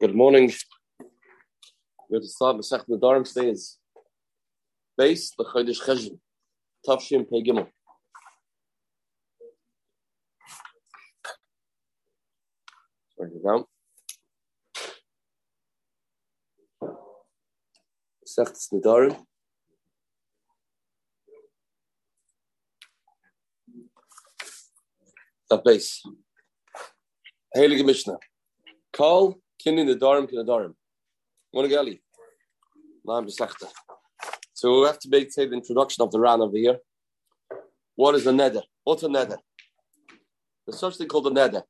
Good morning. We're to start Masech Nadarim today is base the Chodesh Cheshvan, Tavshim Pei Gimel. Write it down. Masech Nadarim. That base. Heilige Mishnah. Call kinin the darim kin the darim. Naam beslechte. So we have to make say the introduction of the Ran over here. What is a neder? What's a neder? There's such thing called a neder.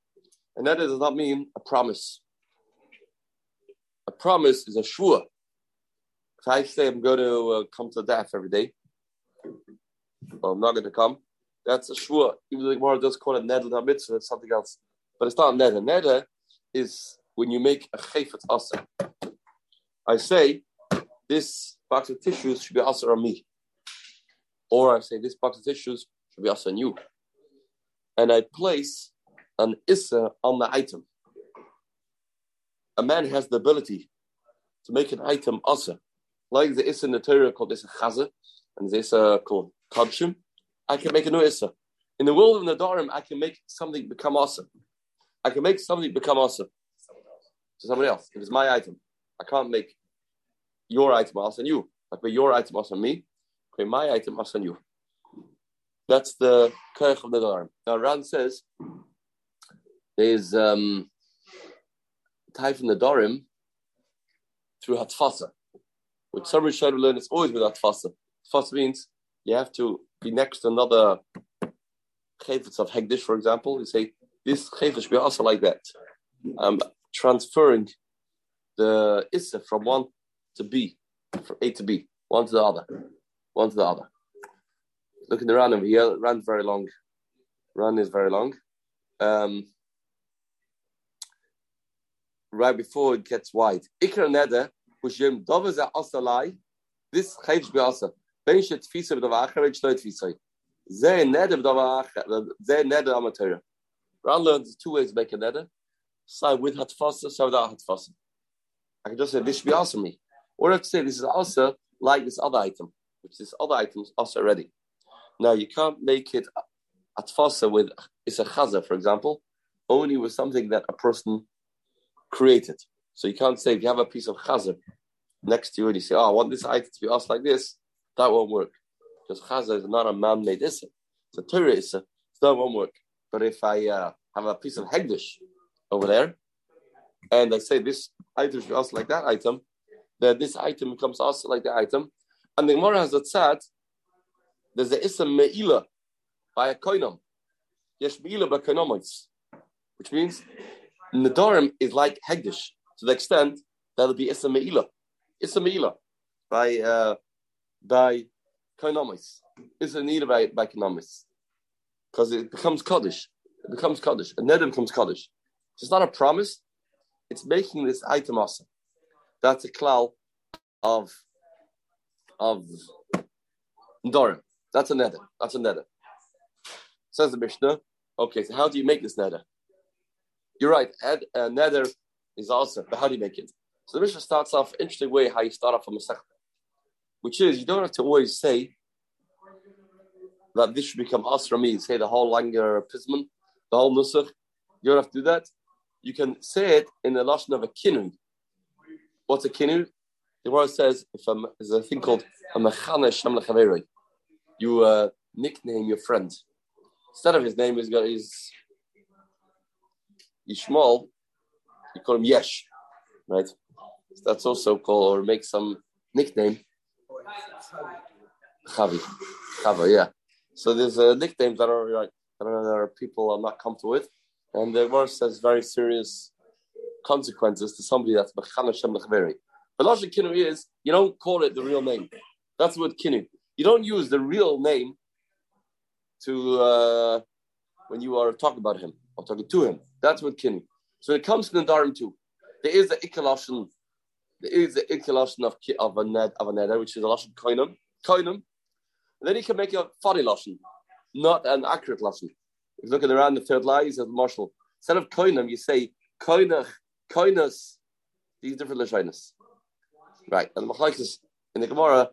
A neder does not mean a promise. A promise is a shua. If I say I'm going to uh, come to death every day, well, I'm not going to come. That's a shua. Even though the Gemara does call it neder, mitzvah, it's something else. But it's not neder. Neder is when you make a chayfet asa. I say, this box of tissues should be asa on me. Or I say, this box of tissues should be asa on you. And I place an issa on the item. A man has the ability to make an item asa. Like the issa in the Torah called issa chaza, and the issa called kadshim. I can make a new issa. In the world of Nadarim, I can make something become awesome. I can make something become awesome to somebody else. If it's my item, I can't make your item awesome on you. I make your item awesome on me. I can my item awesome on you. That's the koich of the Nadarim. Now Ran says there's um type in Nadarim through Hatfasa, which some Rishonim learn it's always with Hatfasa. Hatfasa means you have to be next to another chayfetz of Hegdish, for example. You say, this chayfetz should be also like that. Um, transferring the Issa from one to B, from A to B, one to the other, one to the other. Look at the Ran here, Ran very long. Ran is very long. Um, right before it gets wide. Ikra neder, asalai, this chayfetz be also. Ben shet tfisa b'davar acher, ben shloit tfisa. Zeh neder b'davar acher, zeh neder amateur. Ran learns two ways to make a neder. Side with hatfasa, side without hatfasa. I can just say this should be also me. Or I can say this is also like this other item, which this other item is also ready. Now you can't make it atfasa with it's a chaza, for example, only with something that a person created. So you can't say if you have a piece of chaza next to you and you say, Oh, I want this item to be us like this, that won't work. Because chaza is not a man-made issa. It's a Torah issa. So that won't work. But if I uh, have a piece of hegdish over there, and I say this item should also like that item, that this item becomes also like the item. And the Gemara has a tzad, there's the Issa Me'ila by a koinam. Yesh Me'ila by koinomites. Which means Nadarim is like Hegdish to the extent that it'll be Issa Me'ila. Issa Me'ila by uh, by koinomites. Issa Me'ila by, by koinomites. Because it becomes Kaddish. It becomes Kaddish. And Nedim becomes Kaddish. It's not a promise. It's making this item awesome. That's a klal of of Dorim. That's a nether. That's a nether. Says the Mishnah. Okay, so how do you make this nether? You're right. Ed, uh, nether is also, but how do you make it? So the Mishnah starts off interesting way how you start off from a Masechta, which is you don't have to always say that this should become Asrami, say the whole Langer Pisman, the whole Nusach. You don't have to do that you can say it in the lashon of a kinu. What's a kinu? The word says if there's a thing called a lechaveri. You uh, nickname your friend. Instead of his name is is Yishmael, you call him Yesh, right? That's also called or make some nickname. Chavi, Chava, yeah. So there's uh, nicknames that are like that are people are not comfortable with. And the verse says very serious consequences to somebody that's Bechana Shem Lechveri. But Lashon Kinu is, you don't call it the real name. That's what Kinu. You don't use the real name to uh, when you are talking about him or talking to him. That's what Kinu. So when it comes to Nadarim too, there is the Ikalashon, there is the Ikalashon of, of a ned of a neder, which is a Lashon Koinum. Koinum. Then you can make a funny Lashon, not an accurate Lashon. If you look at around the third line, he says Marshall. Instead of koinam, you say koinach, koinas these different lashonis. Right, and the machlokes in the Gemara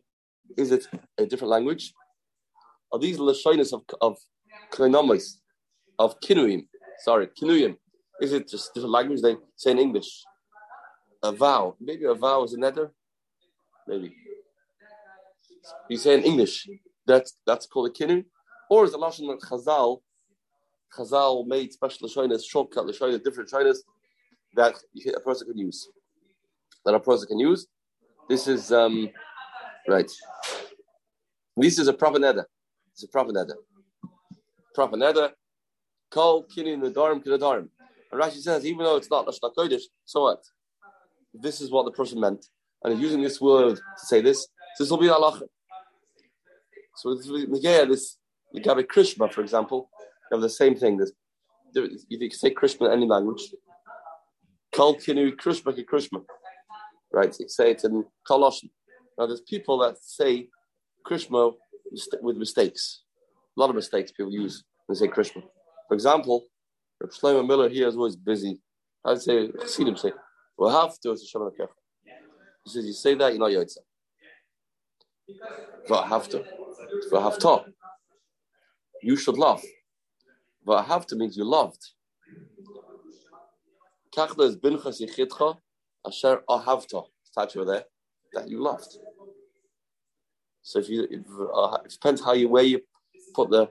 is it a different language? Are these lashonis of of klinomis, of kinuim? Sorry, kinuyim. Is it just different language they say in English? A vow, maybe a vow is a nether, maybe. You say in English that's that's called a kinu, or is the lashon that Chazal Chazal made special lashonis, shortcut different lashonis that a person can use. That a person can use. This is um, right. This is a proper nether. It's a proper nether. Proper nether. Call kinin nadarim kinadarim. And Rashi says, even though it's not Lashon Kodesh, so what? This is what the person meant. And using this word to say this. This will be Allah. So yeah, this Gabi Krishma, for example, have the same thing. This you can say Krishma in any language. Kal kinu Krishma ki Krishma. Right? So you say it in Kaloshin. Now there's people that say Krishma with mistakes. A lot of mistakes people use when they say Krishma. For example, Reb Shlomo Miller here is always busy. I'd say see him say, "Well, have to it's a He says, "You say that, you're not Yotze." But have to, but have to. You should love. To means you loved. Kachla is binchas yichitcha asher ahavta. Touch over there that you loved. So if you, if, uh, it depends how you where you put the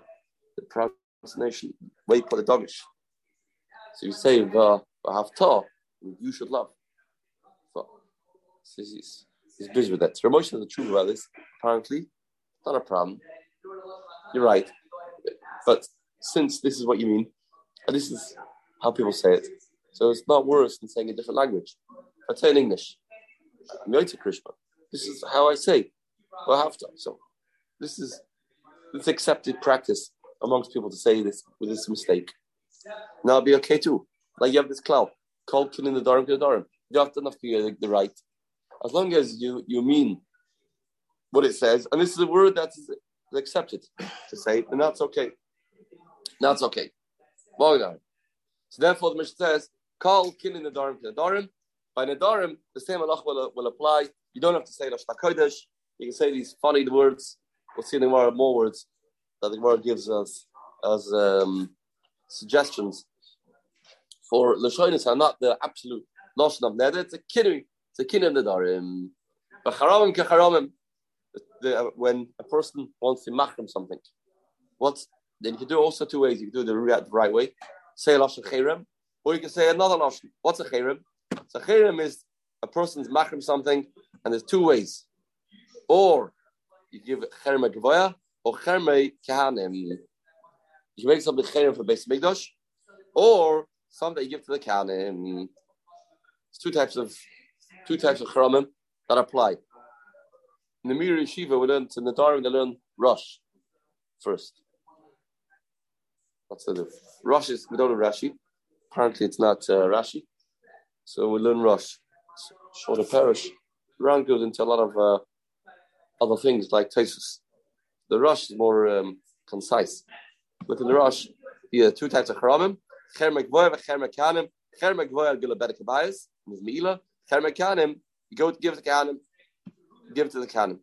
the pronunciation, where you put the dogish. So you say v'ahavta, you should love. So he's, he's busy with that. So Ramosh has the truth about this. Apparently, not a problem. You're right, but since this is what you mean, and this is how people say it, so it's not worse than saying a different language. I say in English, Krishma. This is how I say v'ahavta. So this is it's accepted practice amongst people to say this with this mistake. Now it'll be okay too. Like you have this cloud, called kin in the Dharam the Dharam. You have to enough to get the right. As long as you, you mean what it says, and this is a word that's accepted to say, and that's okay. That's okay. So therefore the Mishnah says, call kin in the Dharam. By Nadarim, the same Allah will, will apply. You don't have to say Lashta Kodesh. You can say these funny words. We'll see in the more, more words that the word gives us as um, suggestions for Lashonis are not the absolute notion of neder. It's a kinui, it's a kinui nedarim. But charamim kecharamim, when a person wants to machram something, what then you can do also two ways. You can do the right, the way, say a lashon cherem, or you can say another lashon. What's a cherem? So cherem is a person's machram something, and there's two ways. Or you give cherem a or cherem kahanim. You make something cherem for base mikdash, or some that you give to the kahanim. It's two types of two types of charamim that apply. In the Mir Yeshiva, we learn to Nadarim, they learn Rosh first. What's the Rosh is we don't have Rashi. Apparently, it's not uh, Rashi, so we learn Rosh. Shorter parish. Around goes into a lot of uh, other things like Tesis. The Rosh is more um, concise. Within the Rosh, you have two types of Charamim. Chermek Voy Chermek Kanim. Chermek Voy al Gila Bedek Abayas. Meila. Chermek Kanim. You go to give to Kanim. Give it to the Kanim.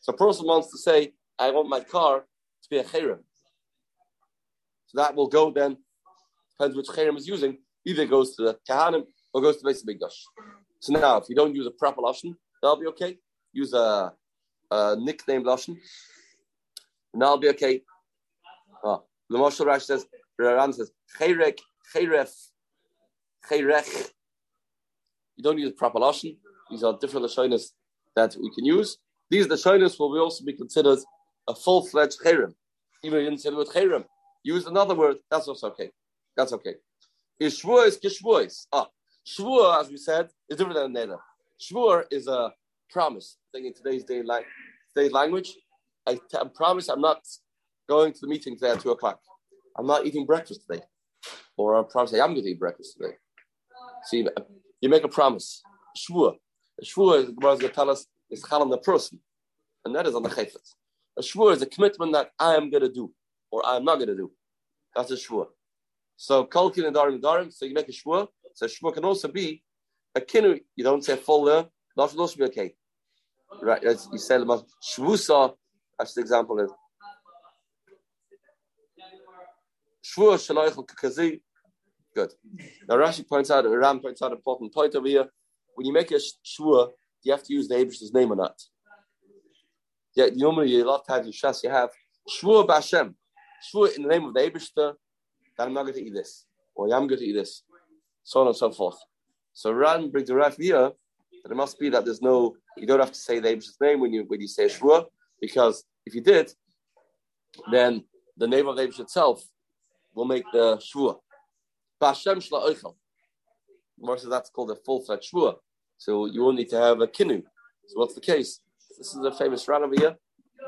So a person wants to say, I want my car to be a Cherem. So that will go then, depends which Cherem is using, either goes to the Kahanim or goes to the Mikdash. So now, if you don't use a proper Lashon, that'll be okay. Use a, a nickname Lashon, and that'll be okay. Oh, the Moshe Rash says, Ran says, Cheirek, Cheiref, Cheirech. You don't use a proper Lashon. These are different Lashonas that we can use. These Lashonas will also be considered a full-fledged Cheirem. Even if you didn't say the word Cheirem. Use another word, that's also okay. That's okay. Is Shvuah is. Ah, Shvuah, as we said, is different than Neder. Shvuah is a promise. I think in today's day, like, today's language, I, t- I promise I'm not going to the meeting today at 2 o'clock. I'm not eating breakfast today. Or I promise I am going to eat breakfast today. See, you make a promise. Shvuah. A Gemara is going to tell us, is chal on the person. And that is on the chayfet. A shvuah is a commitment that I am going to do, or I am not going to do. That's a shvuah. So, kolkin and darim darim, so you make a shvuah. So shvuah can also be a kinu, you don't say full there, not should be okay. Right, as you said about shvusa, that's the example of shvua shaloichel kakazi. Good. Now Rashi points out, Ram points out an important point over here. When you make a shvua, you have to use the Abish's name or not. Yeah, normally a lot of times in Shas you have shvua b'Hashem, shvua in the name of the Abishter, that I'm not going to eat this, or I'm going to eat this, so on and so forth. So Ran brings a ref here that it must be that there's no, you don't have to say the Abish's name when you when you say shvua, because if you did, then the name of the Abish itself will make the shvua. B'Hashem shla oichel. More that's called a full-fledged shvua. So you will need to have a kinu. So what's the case? This is a famous Ran over here.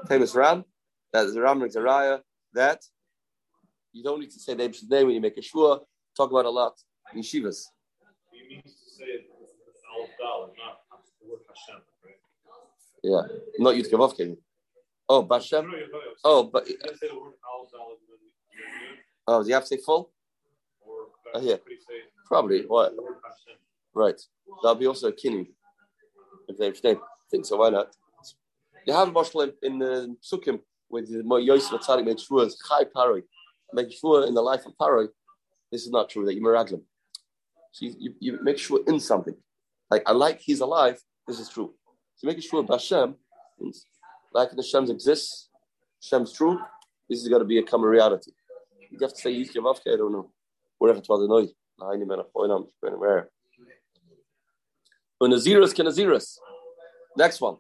Famous Ran. That is a ram raya that you don't need to say the Abish's name when you make a shvua. Talk about a lot in yeshivas. You mean to say al not the word Hashem, right? Yeah, not Yud Kavav Oh, Bashem. Oh, but oh, do you have to say full? Oh, yeah, probably. What? Right. That'll be also a kinu if they name. I think so. Why not? You have a mashal in the Sukkim with the Yosef Atzadik made sure Chai Paroi, make sure in the life of Paroi. This is not true that you meraglim. So you, you, you, make sure in something. Like I like he's alive. This is true. So making sure means like the Shem's exists, Shem's true, this is going to be a reality. You have to say Yisrael Vavke, I don't know. Whatever it's the noise. I'm to wear when Naziris can Naziris. Next one.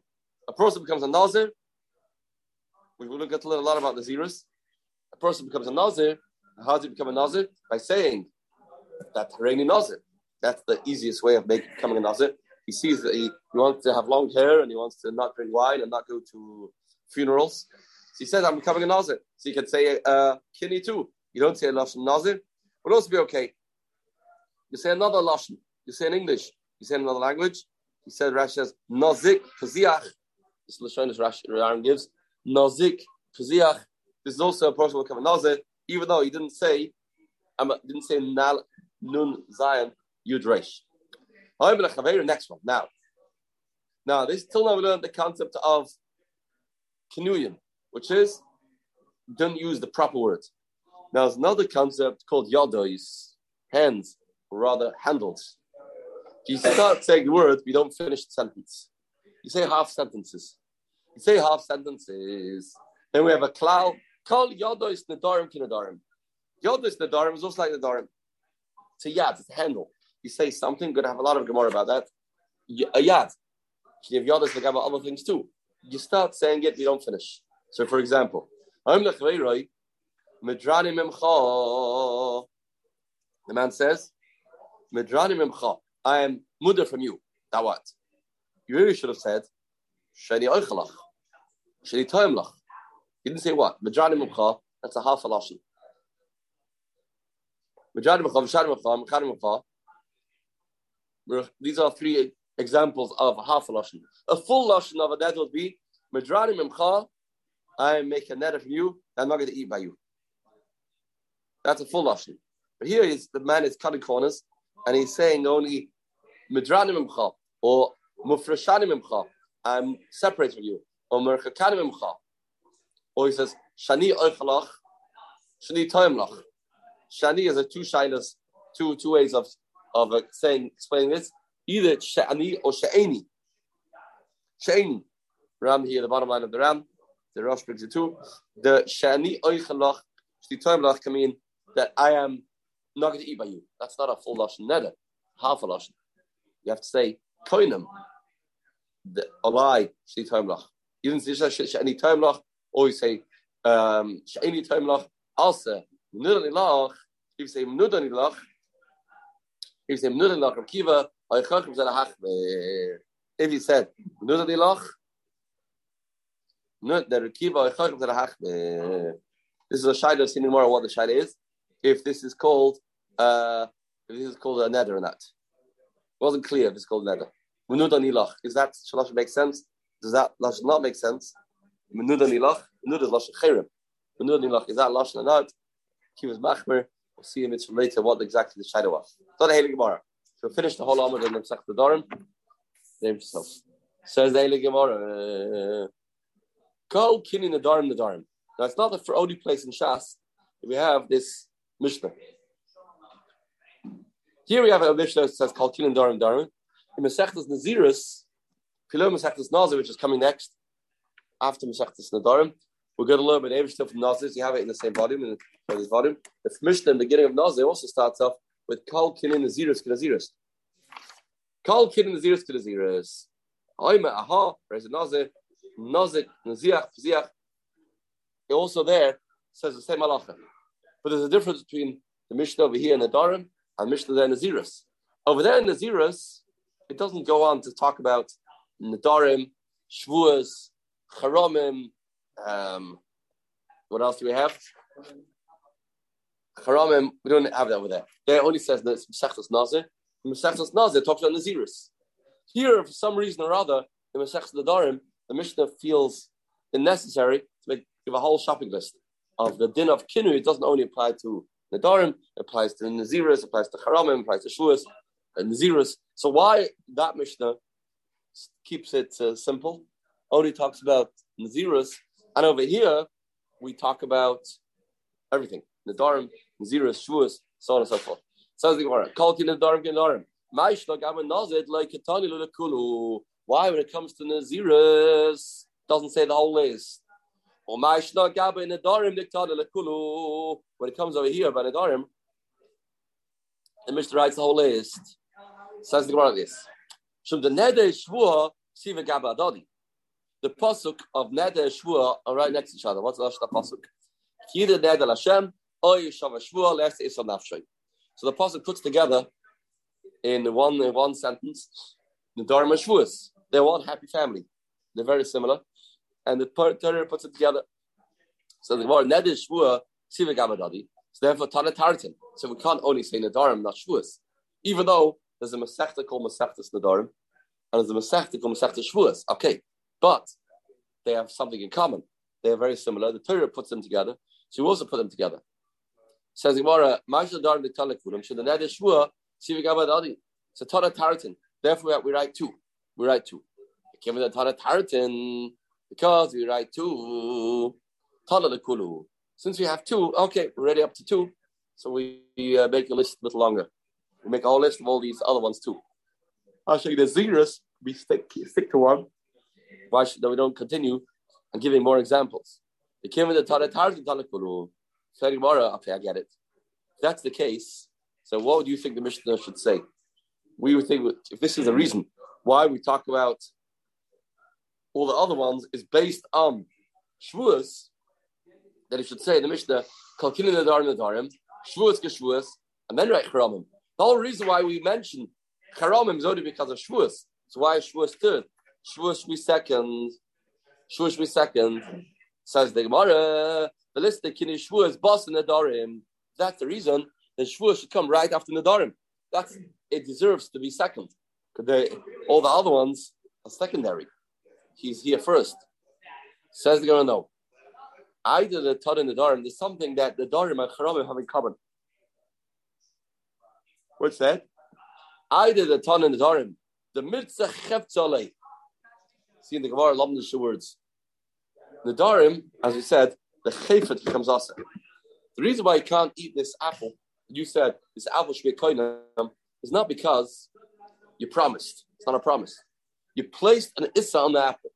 A person becomes a Nazir. We will get to learn a lot about the Naziris. A person becomes a Nazir. How does he become a Nazir? By saying that Hareini Nazir. That's the easiest way of making, becoming a Nazir he sees that he, he wants to have long hair and he wants to not drink wine and not go to funerals. So he says, I'm becoming a Nazir. So you can say uh, Kini too. You don't say a Lashon Nazir, but also be okay. You say another Lashon. You say in English. You say in another language. He said, Rashi says, Nazik Kaziach. This is Lashon Rashi Aaron gives. Nazik Kaziach. This is also a person who will become a Nazir, even though he didn't say, um, didn't say Nal, Nun Zion Yudresh. Next one. Now, now this till now we learned the concept of kinuyim, which is don't use the proper word. Now there's another concept called yadois, hands, or rather handles. If you start saying the word, we don't finish the sentence. You say half sentences. Say half sentences. Then we have a cloud. Call yadois nadarim kinadarim. Yadois nadarim is also like nadarim. It's a yad, it's a handle you say something, going to have a lot of Gemara about that. A yad. You have about other things too. You start saying it, you don't finish. So, for example, I'm the way right, the man says, I am mudder from you. Now what? You really should have said, Shani oichalach. Shani toimlach. You didn't say what? Medrani memcha, that's a half a lashon. Medrani memcha, v'shani memcha, mechani memcha, these are three examples of half a lashon. A full lashon of net would be Medrani Memcha. I make a net from you. I'm not going to eat by you. That's a full lashon. But here is the man is cutting corners, and he's saying only Medrani Memcha or Mufrashani Memcha. I'm separate from you. Or Merchakani Memcha. Or he says Shani Oichalach, Shani Toimlach. Shani is a two shiners, two two ways of of uh, saying explaining this either Shani or she'eni. She'eni. Ran here, the bottom line of the Ran, the Rosh brings it too. The Shani oichalach, shtitoim can mean that I am not going to eat by you. That's not a full lashon neder, half a lashon. You have to say koinem, the alai shtitoim lach. You didn't say she'ani toim lach, or you say um, she'eni toim lach. Also, nudani lach. If you say nudani lach, if you say Mnuda Lach Kiva, if you said Mnuda Lach, the Kiva, this is a shaila seen more what the shaila is. If this is called, uh, if this is called a nether or not, it wasn't clear if it's called nether. Menuda nilach. Is that shalash make sense? Does that lash not make sense? Menuda nilach. Menuda is lash cherem. Menuda nilach. Is that lash or not? Kiva's machmer. We'll see in it later what exactly the shadow was. Not a Gemara. So finish the whole Amud and then Masech Nedarim. Name yourself. Says the Eilig Gemara. Uh, Kol Kini Nedarim Nedarim. Now it's not the only place in Shas we have this Mishnah. Here we have a Mishnah that says Kol Kini Nedarim Nedarim. In Masechtas Nazirus, Pilot Masechtas Nazir, which is coming next after Masechtas Nedarim, we'll get a little bit of stuff from Nazir. You have it in the same volume, in this volume. The Mishnah in the beginning of Nazir also starts off with Kol Kinin Nazirus Kinaziris. Kol Kinin Nazirus Kinaziris. Oima Aha, whereas a Nazir, Nazik, Naziach. Also there says the same halacha. But there's a difference between the Mishnah over here in the Darim and Mishnah there in Naziris. Over there in Naziris, it doesn't go on to talk about Nadarim, Shvuas, Charomim, um, what else do we have? Haramim, we don't have that over there. There only says that it's Masechtas Nazir. Masechtas Nazir talks about Naziris. Here, for some reason or other, in Masechtas Nadarim, the Mishnah feels it necessary to make, give a whole shopping list of the din of Kinu. It doesn't only apply to Nadarim, it applies to Naziris, it applies to Haramim, applies to Shuas, and Naziris. So why that Mishnah keeps it uh, simple, only talks about Naziris, and over here we talk about everything. Nadarim, Naziris, Shuas, so on and so forth. Says the Gemara, Kalki Nadarim Genarim. Why, when it comes to Naziris, doesn't say the whole list? When it comes over here about Nadarim, the Mishnah writes the whole list. Says the Gemara this. The Neder Shvua Siva Gaba Adadi. The pasuk of Neder Shvua are right next to each other. What's the pasuk? Either Neder Hashem or Yishav Shvua Lest Isam Nafshay. So the pasuk puts together in one in one sentence the Dharma Shvuas. They're one happy family. They're very similar, and the Torah puts it together. So the word Neder Shvua Siva Gaba Adadi. So therefore Tana Taritin. So we can't only say Nadarim, not Shvuas, even though there's a Masechta called Masechtas Nadarim, and there's a Masechta called Masechta Shvuas. Okay, but they have something in common. They are very similar. The Torah puts them together, so you also put them together. Says Gemara, Nitalekulim, should the Neder Shvua, Siva Gabadadi. It's a Torah Taratin. Therefore, we write two. We write two. Given the Torah Taratin, because we write two, Tala Lekulu. Since we have two, okay, we're ready up to two. So we uh, make a list a little longer. We make a whole list of all these other ones too. I'll show you the Zingras. We stick, stick to one. Why should that we don't continue and giving more examples? The came with the Tara Tarzan Talakulu. Okay, I get it. If that's the case, so what do you think the Mishnah should say? We would think if this is the reason why we talk about all the other ones is based on Shavuos, that it should say in the Mishnah, Kalkinin Nadarim Nadarim, Shavuos Geshvuos, and then write Charamim. The whole reason why we mention Charamim is only because of Shavuos. So why is Shavuos third? Shavuos be second. Shavuos be second. Says the Gemara, the list of Kini Shavuos, Bas and Nadarim. That's the reason that Shavuos should come right after the Nadarim. That's it deserves to be second. Because all the other ones are secondary. He's here first. Says the Gemara, no. Either the Tad and the Darim, there's something that the Darim and Charamim have in common. What's that? Either the Tan and the Darim, the mitzvah cheftzalei. See in the Gemara, Lomdish words. The Darim, as we said, the chayfet becomes asa. The reason why you can't eat this apple, you said this apple should be koinam, is not because you promised. It's not a promise. You placed an issa on the apple.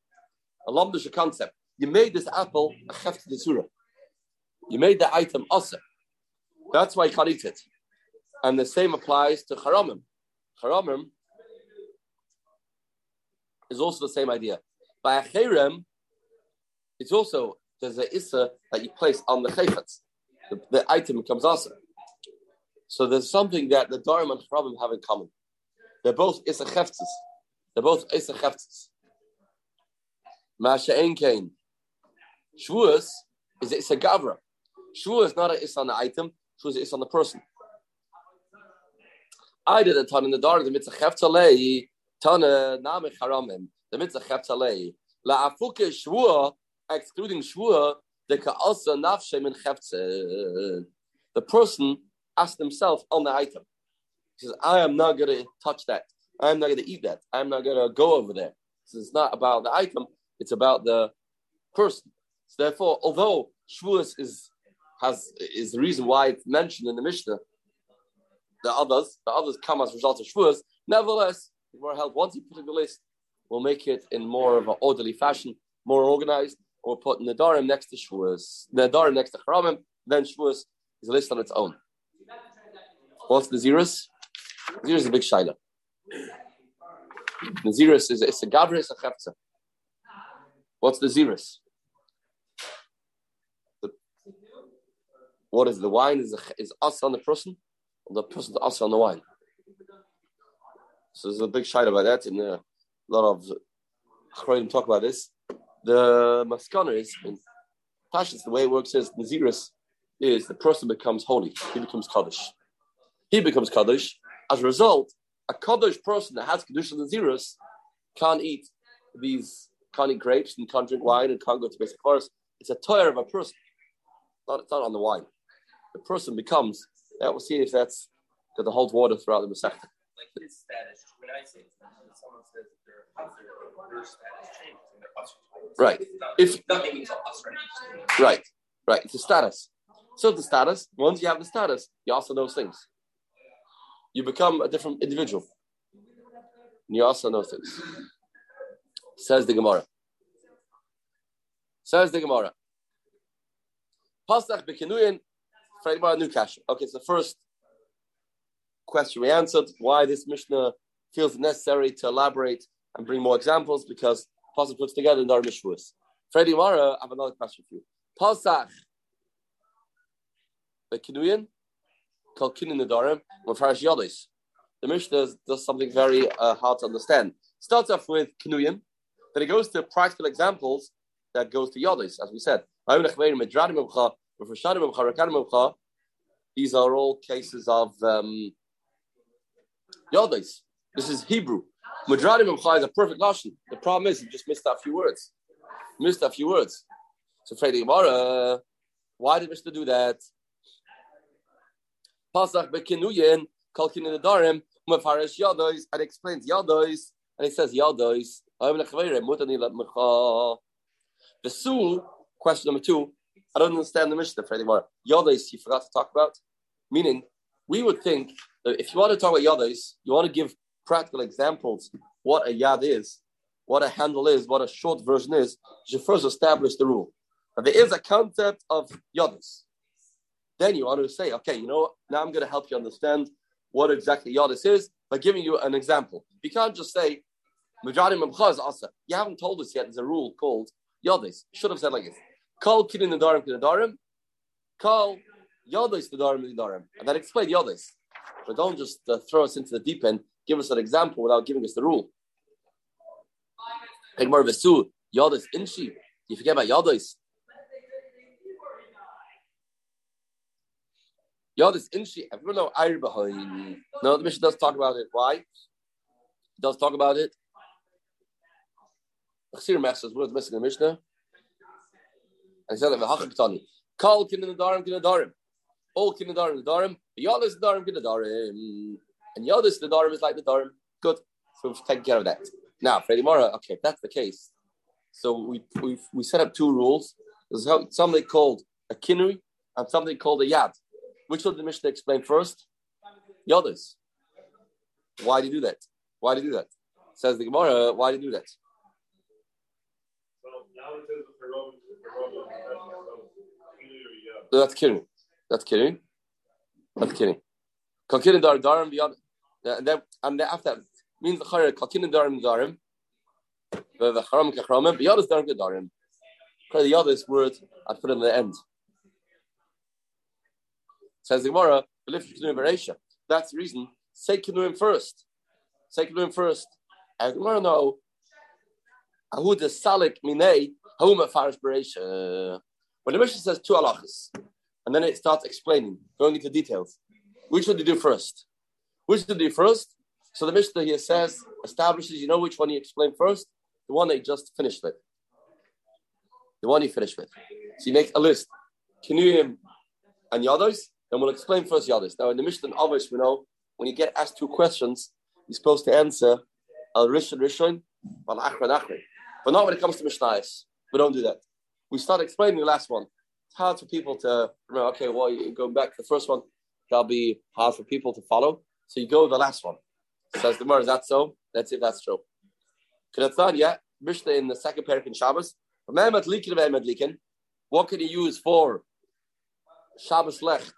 A lomdish concept. You made this apple a cheft surah. You made the item asa. That's why you can't eat it. And the same applies to haramim. Haramim is also the same idea. By a cherem, it's also there's a issa that you place on the chayfetz. The, the, item becomes asa. So there's something that the Dharam and Haramim have in common. They're both issa cheftzes. They're both issa cheftzes. Masha ein kain. Shavuos is issa gavra. Shavuos is not a issa on the item. Shavuos is on the person. I did a ton in the dark, the mitzvah cheftzalei, ton name haramim, the mitzvah cheftzalei. La afuke shvua, excluding shvua, the ka'asa nafshem in cheftzeh. The person asked himself on the item. He says, I am not going to touch that. I'm not going to eat that. I'm not going to go over there. So it's not about the item, it's about the person. So therefore, although Shavuos is has is the reason why it's mentioned in the Mishnah, the others, the others come as a result of Shavuos. Nevertheless, we're held once you put in the list, we'll make it in more of an orderly fashion, more organized. We'll put Nadarim next to Shavuos, Nadarim next to Charamim, then Shavuos is a list on its own. What's the Zirus? Zirus is a big shaila. The Zirus is it's a Gavris a Chefza. What's the Zirus? What is the wine? Is is us on the person, the person us on the wine? So there's a big shaila about that, and a lot of Chayim talk about this. The maskana is in Pashas, the way it works is Naziris is the person becomes holy. He becomes Kaddish. He becomes Kaddish. As a result, a Kaddish person that has Kaddish Naziris can't eat these, can't eat grapes and can't drink wine and can't go to basic course. It's a tire of a person. Not, it's not on the wine. The person becomes, yeah, we'll see if that's got to hold water throughout the Masechta. Like his status, when I say someone says their, their status changes, Right. If nothing means us right. right, right, it's a status. So the status. Once you have the status, you also know things. You become a different individual. And you also know things. Says the Gemara. Says the Gemara. Pasach bekinuyin. new cash. Okay, so first question we answered why this Mishnah feels necessary to elaborate and bring more examples because Pasuk puts together Dar Mishvuas. Freddie Mara, I have another question for you. Pasach, the Kinuyan, called Kinin Nadarim, Mefarish Yodis. The Mishnah does, something very uh, hard to understand. Starts off with Kinuyan, then it goes to practical examples that goes to Yodis, as we said. These are all cases of um. This is Hebrew. Madradim Imcha is a perfect lashon. The problem is you just missed a few words. Missed a few words. So Freddy Gemara, why did Mishnah do that? Pasach bekinuyen kalkin in the darim mafarish yadois and explains yadois and he says yadois. The sul question number two. I don't understand the Mishnah, Freddy Gemara. Yadois you forgot to talk about, meaning we would think that if you want to talk about yadois, you want to give practical examples what a yad is, what a handle is, what a short version is, you should first establish the rule. But there is a concept of yadis. Then you want to say, okay, you know? Now I'm going to help you understand what exactly yadis is by giving you an example. You can't just say, asa. You haven't told us yet there's a rule called yadis. Should have said like this. Call kidin nadarim kidin Call yadis nadarim nadarim. And then explain yadis. But don't just uh, throw us into the deep end give us an example without giving us the rule. Egmar Vesu, Yadis Inshi. You forget about Yadis. Yadis Inshi. Everyone know Ayr behind. No, the mission does talk about it. Why? It does talk about it. Chsir Mechsas, what is missing in the Mishnah? He said, V'hachim Ptani. Kal kin in the darim, kin darim. All kin in the darim, darim. Yadis darim, kin darim. And Yodis, the Dorim is like the Dorim. Good. So we've taken care of that. Now, Freddie Mora, okay, that's the case. So we we we set up two rules. There's something called a kinui and something called a yad. Which will the Mishnah explain first? Yodis. Why do you do that? Why do you do that? Says the Gemara, why do you do that? That's kidding. That's kidding. That's kidding. Kalkin dar darim beyond and then and after that means the chayre kalkin darim darim. The charam kachramim beyond is darim darim. The other word I put in the end. Says the Gemara, That's the reason. Say kinuim first. Say kinuim first. And Gemara know. Ahu the salik minei homa farish uh, bereisha. When the Mishnah says two halachas, and then it starts explaining, going into details. Which should you do first? Which should you do first? So the Mishnah here says, establishes, you know which one he explained first? The one he just finished with. The one he finished with. So you make a list. Kinuim and Yados, and we'll explain first Yados. Now in the Mishnah Avish, we know when you get asked two questions, you're supposed to answer al rishon rishon, al achron. But not when it comes to Mishnayos. We don't do that. We start explaining the last one. It's hard for people to remember, okay, well, you go back to the first one, that'll be hard for people to follow. So you go the last one. Says the Gemara, is that so? Let's see if that's true. Kiratzan, yeah. Mishnah in the second parak in Shabbos. What can you use for Shabbos Lecht?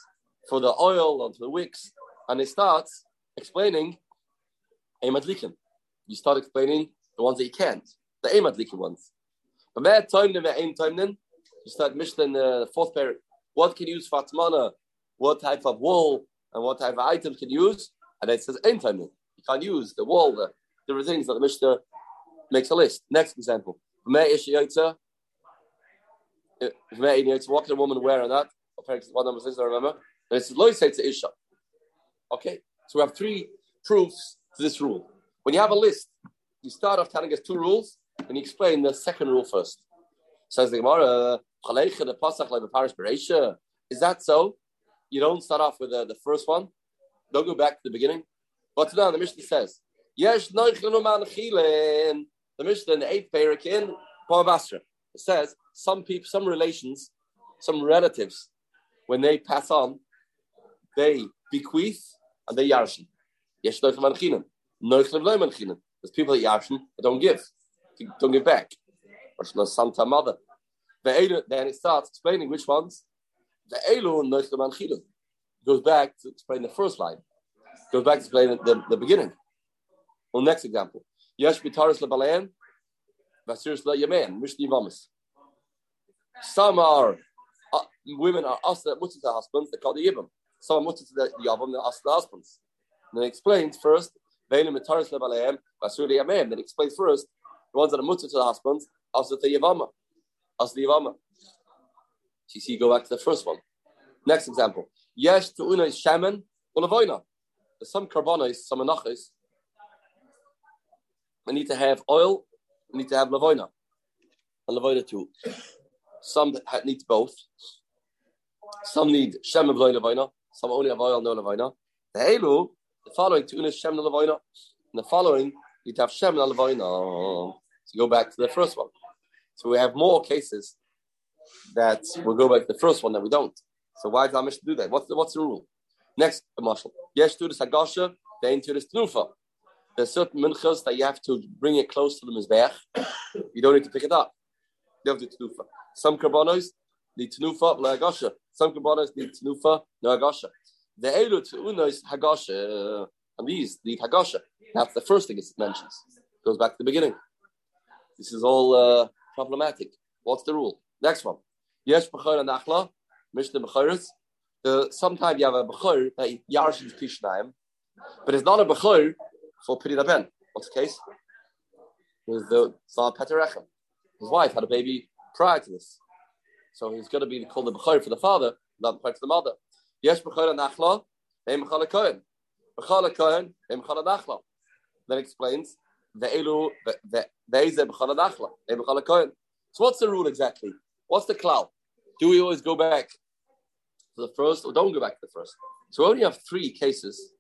For the oil and for the wicks. And he starts explaining Emadlikin. You start explaining the ones that you can't, the Emadlikin ones. Start Mishnah in the fourth parak. What can you use for Atmana? What type of wool and what type of item can you use? And it says ein time. You can't use the wool, the different things that the Mishnah makes a list. Next example. What can a woman wear on that? One number six, I remember. And it says, say to Isha. Okay, so we have three proofs to this rule. When you have a list, you start off telling us two rules, and you explain the second rule first. Says the Gemara, the Pasach like the is that so? You don't start off with the, the first one. Don't go back to the beginning. But now? The Mishnah says, Yes, the Mishnah in the eighth parak in Basra. It says some people, some relations, some relatives, when they pass on, they bequeath and they yarshin. Yes, There's people that yarshin that don't give, don't give back. Or Santa Mother. Then it starts explaining which ones. The Elu and Noichle goes back to explain the first line. Goes back to explain the, the beginning. Well, next example. Yesh bitaris lebalayan, vasiris leyaman, mishni vamis. Some are uh, women are asked that mutter to husbands. They call the yibam. Some are mutter to the yavam. They ask the husbands. And then explains first. Then explains first the ones that are mutter to the husbands. Also the yavama. Also the yavama. So you see, go back to the first one. Next example. Yes, to una is shaman ulavoina. There's some carbonis, some anachis we need to have oil, we need to have lavoina. And lavoina too. Some need both. Some need shem of lavoina, some only have oil, no lavoina. The helu, the following two is shem lavoina. And the following, you have shem lavoina. So go back to the first one. So we have more cases that we'll go back to the first one that we don't. So why does Amish do that? What's the, what's the rule? Next, the marshal. Yes, to the sagasha, then to the tenufa. There's certain minchas that you have to bring it close to the mizbeach. You don't need to pick it up. You have to tenufa. Some karbonos need tenufa, no hagasha. Some karbonos need tenufa, no hagasha. The elu tu'unos hagasha, uh, and these need hagasha. That's the first thing it mentions. Goes back to the beginning. This is all uh, problematic. What's the rule? Next one. Yes, b'chor and achla, mishnah b'choris. Sometimes you have a b'chor that yarshin pishnayim, but it's not a b'chor for Piri Ben. What's the case? With the Zah Peterechem. His wife had a baby prior to this. So he's going to be called the Bechor for the father, not the to the mother. Yes, Bechor Nachla, Em Bechor Kohen. Bechor Kohen, Bechor Nachla. Then explains So what's the rule exactly? What's the cloud? Do we always go back to the first or don't go back to the first? So we only have three cases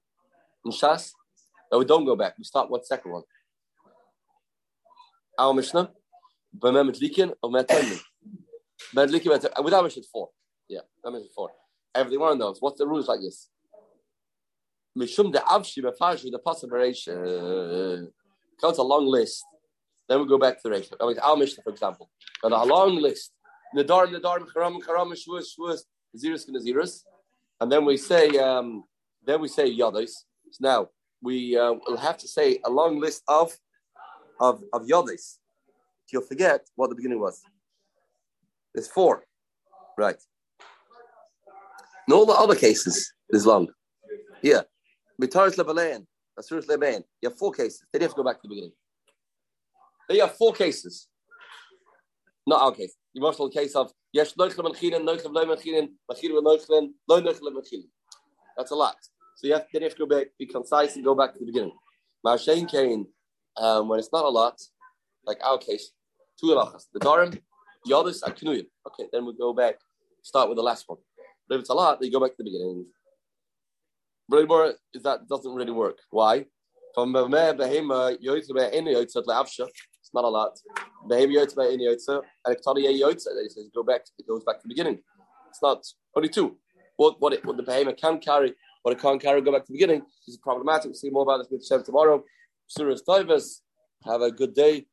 in Shas that we don't go back. We start what second one? Our Mishnah. B'mem Medlikin or Metemim. Medlikin without Mishnah four. Yeah, that Mishnah four. Every one of those. What's the rules like this? Mishum de Avshi Befashi the Pasabaration. Comes a long list. Then we go back to the ratio. I mean, our Mishnah, for example, got a long list. Nadar, Nadar, Karam, Karam, Shvus, Shvus, Zirus, Zirus. And then we say, um, then we say Yados. So now, we uh, will have to say a long list of of of yodis. You'll forget what the beginning was. There's four, right? In all the other cases, is long. Here, mitaris lebalein, asuris lebein. You have four cases. Then you have to go back to the beginning. Then you have four cases. Not our case. The emotional case of yes, noichlem menchinen, noichlem lo menchinen, machinen noichlem, lo menchinen. That's a lot. So you have, then you have to go back, be concise and go back to the beginning. Marshain Kane, um, when it's not a lot, like our case, two halachas, the Darim, Yodis, and Knuyim. Okay, then we go back, start with the last one. But if it's a lot, then you go back to the beginning. Really is that doesn't really work. Why? From Behema it's not a lot. Behema and it says go back, it goes back to the beginning. It's not only two. What what it, what the Behema can carry, what it can't carry, go back to the beginning is problematic. We'll see more about this with Shem tomorrow. Surah Toivus. Have a good day.